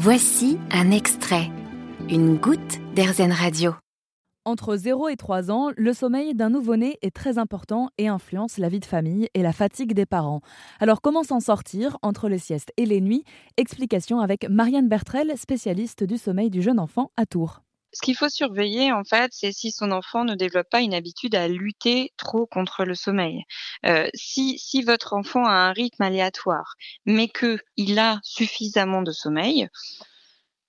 Voici un extrait, une goutte d'Airzen Radio. Entre 0 et 3 ans, le sommeil d'un nouveau-né est très important et influence la vie de famille et la fatigue des parents. Alors comment s'en sortir entre les siestes et les nuits? Explication avec Marianne Bertrel, spécialiste du sommeil du jeune enfant à Tours. Ce qu'il faut surveiller, en fait, c'est si son enfant ne développe pas une habitude à lutter trop contre le sommeil. Euh, si, si votre enfant a un rythme aléatoire, mais que il a suffisamment de sommeil,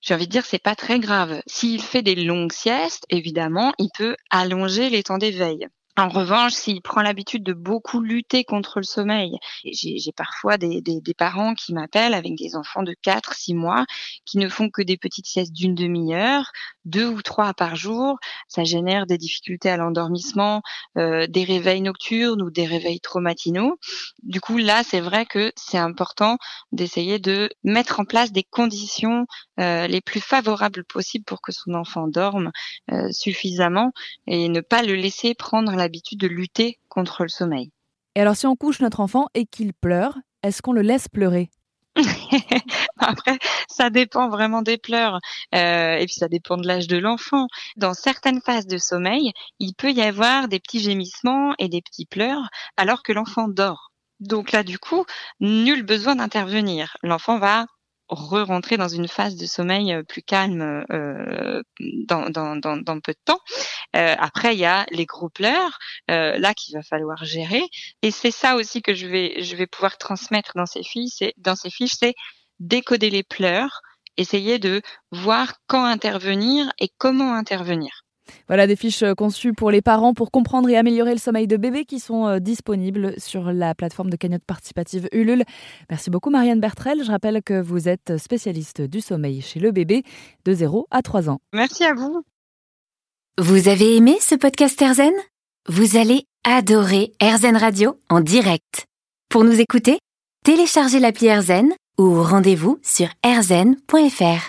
j'ai envie de dire c'est pas très grave. S'il fait des longues siestes, évidemment, il peut allonger les temps d'éveil. En revanche, s'il prend l'habitude de beaucoup lutter contre le sommeil, j'ai parfois des, des, des, parents qui m'appellent avec des enfants de 4, 6 mois qui ne font que des petites siestes d'une demi-heure, deux ou trois par jour. Ça génère des difficultés à l'endormissement, euh, des réveils nocturnes ou des réveils trop matinaux. Du coup, là, c'est vrai que c'est important d'essayer de mettre en place des conditions euh, les plus favorables possibles pour que son enfant dorme euh, suffisamment et ne pas le laisser prendre la l'habitude de lutter contre le sommeil. Et alors si on couche notre enfant et qu'il pleure, est-ce qu'on le laisse pleurer? Après, ça dépend vraiment des pleurs. Euh, et puis ça dépend de l'âge de l'enfant. Dans certaines phases de sommeil, il peut y avoir des petits gémissements et des petits pleurs alors que l'enfant dort. Donc là, du coup, nul besoin d'intervenir. L'enfant va re-rentrer dans une phase de sommeil euh, plus calme euh, dans, dans, peu de temps. Euh, après, il y a les gros pleurs, là qu'il va falloir gérer. Et c'est ça aussi que je vais, pouvoir transmettre dans ces c'est dans ces fiches, c'est décoder les pleurs, essayer de voir quand intervenir et comment intervenir. Voilà des fiches euh, conçues pour les parents pour comprendre et améliorer le sommeil de bébé qui sont euh, disponibles sur la plateforme de cagnotte participative Ulule. Merci beaucoup Marianne Bertrel. Je rappelle que vous êtes spécialiste du sommeil chez le bébé de 0 à 3 ans. Merci à vous. Vous avez aimé ce podcast Erzen Vous allez adorer Erzen Radio en direct. Pour nous écouter, téléchargez l'appli Erzen ou rendez-vous sur erzen.fr.